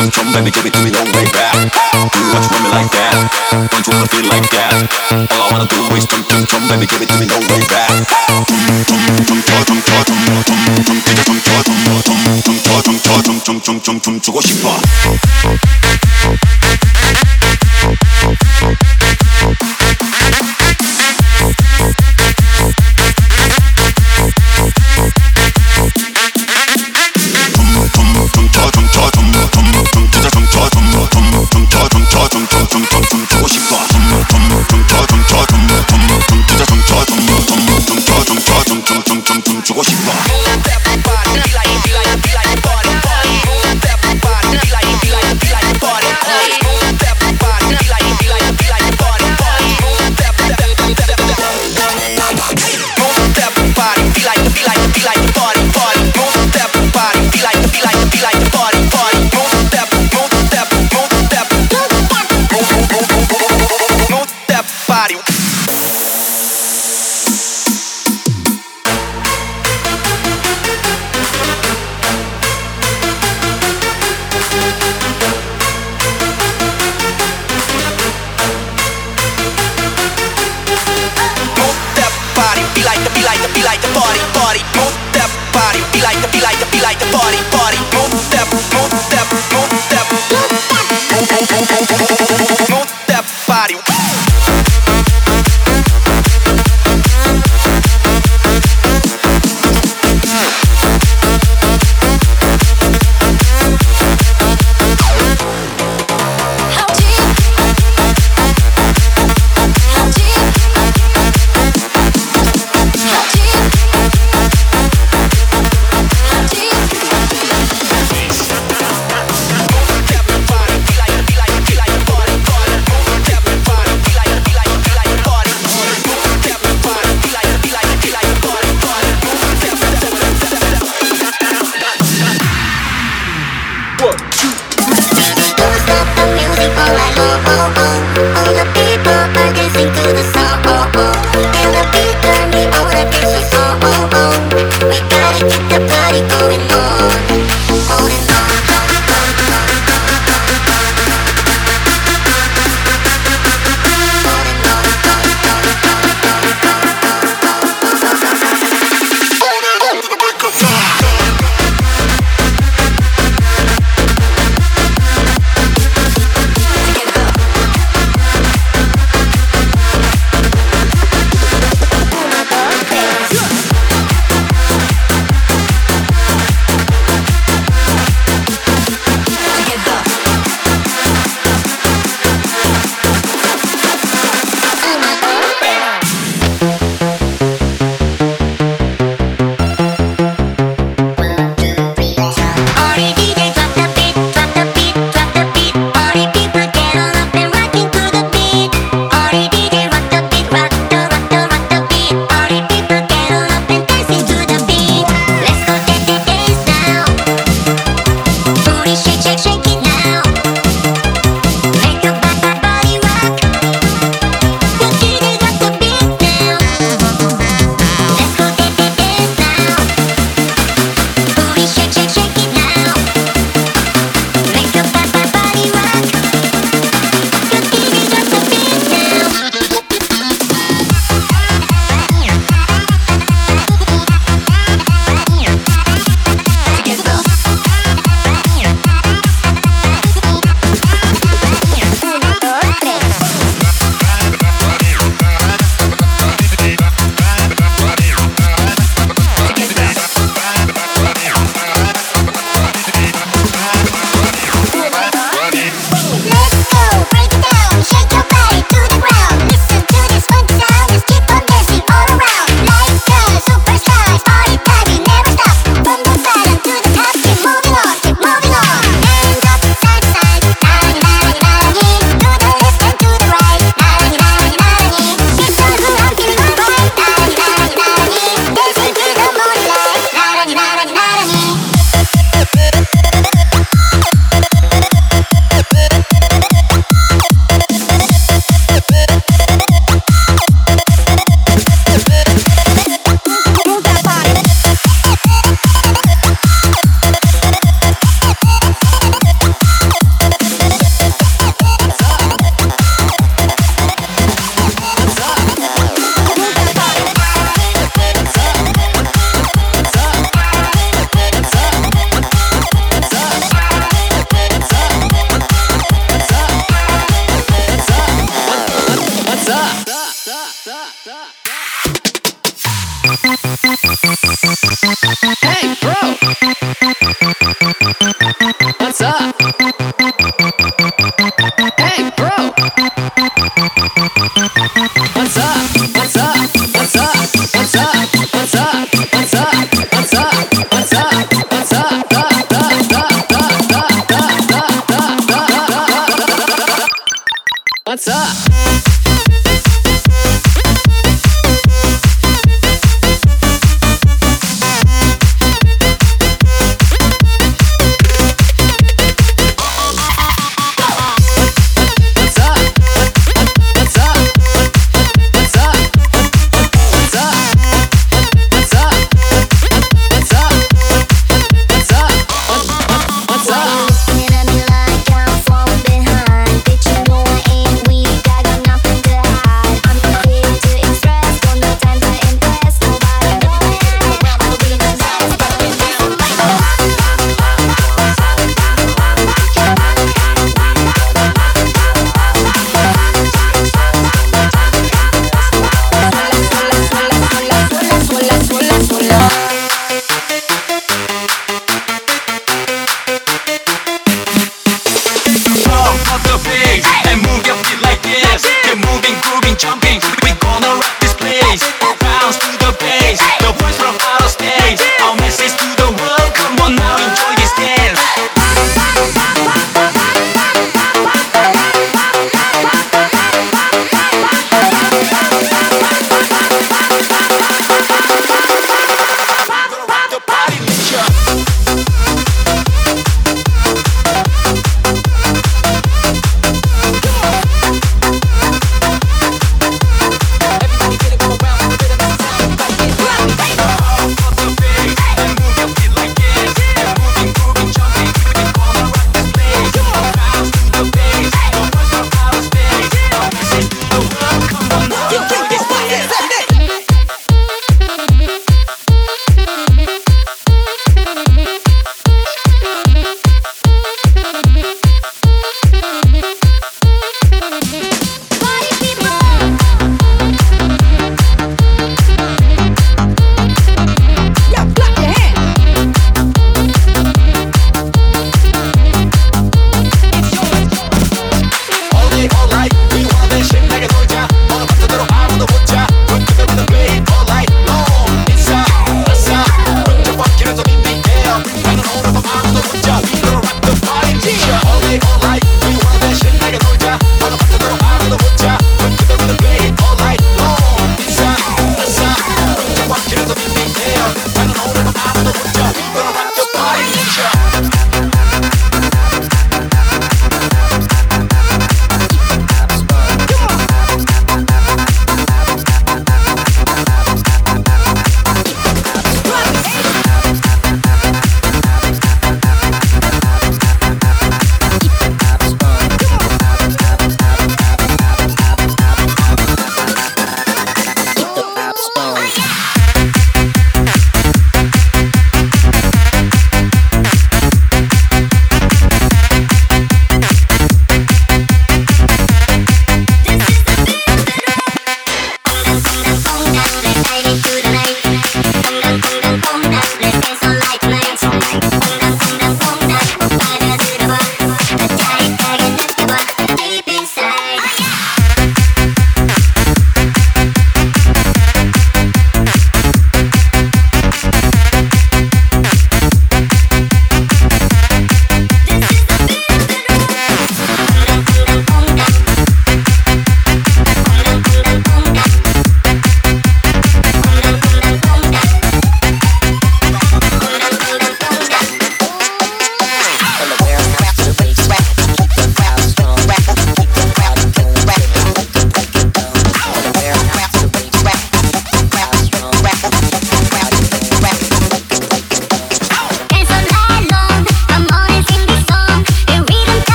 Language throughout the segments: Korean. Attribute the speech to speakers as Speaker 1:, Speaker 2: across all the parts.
Speaker 1: come from, baby, give it to me no way back. Do what you want me like that. Don't you wanna feel like that? All I wanna do is come, come from, baby, give it to me no way back. 주고 싶어.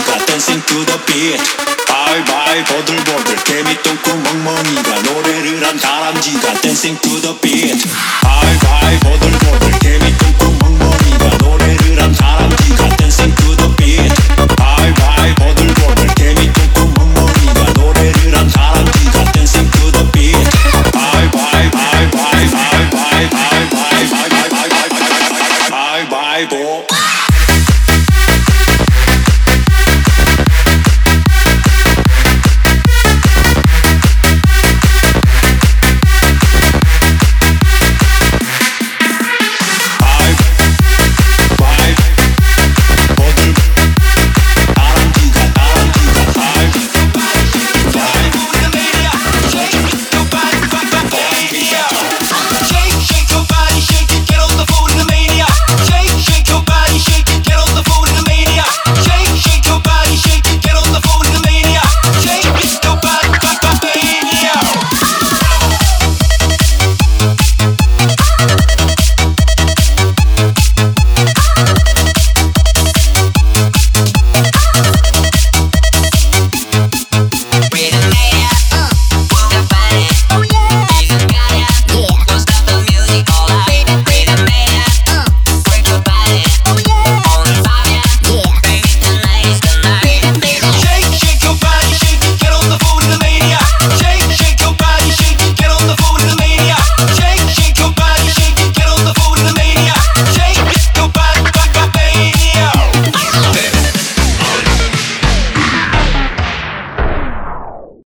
Speaker 2: 꼬리가 dancing to
Speaker 1: the beat 발발 보들보들. 개미똥콩 멍멍이가 노래를 한 다람쥐가 dancing to the beat 발발 보들보들. 개미똥콩 멍멍이가 노래를 한 다람쥐가 댄싱 투더 빛 발발 보들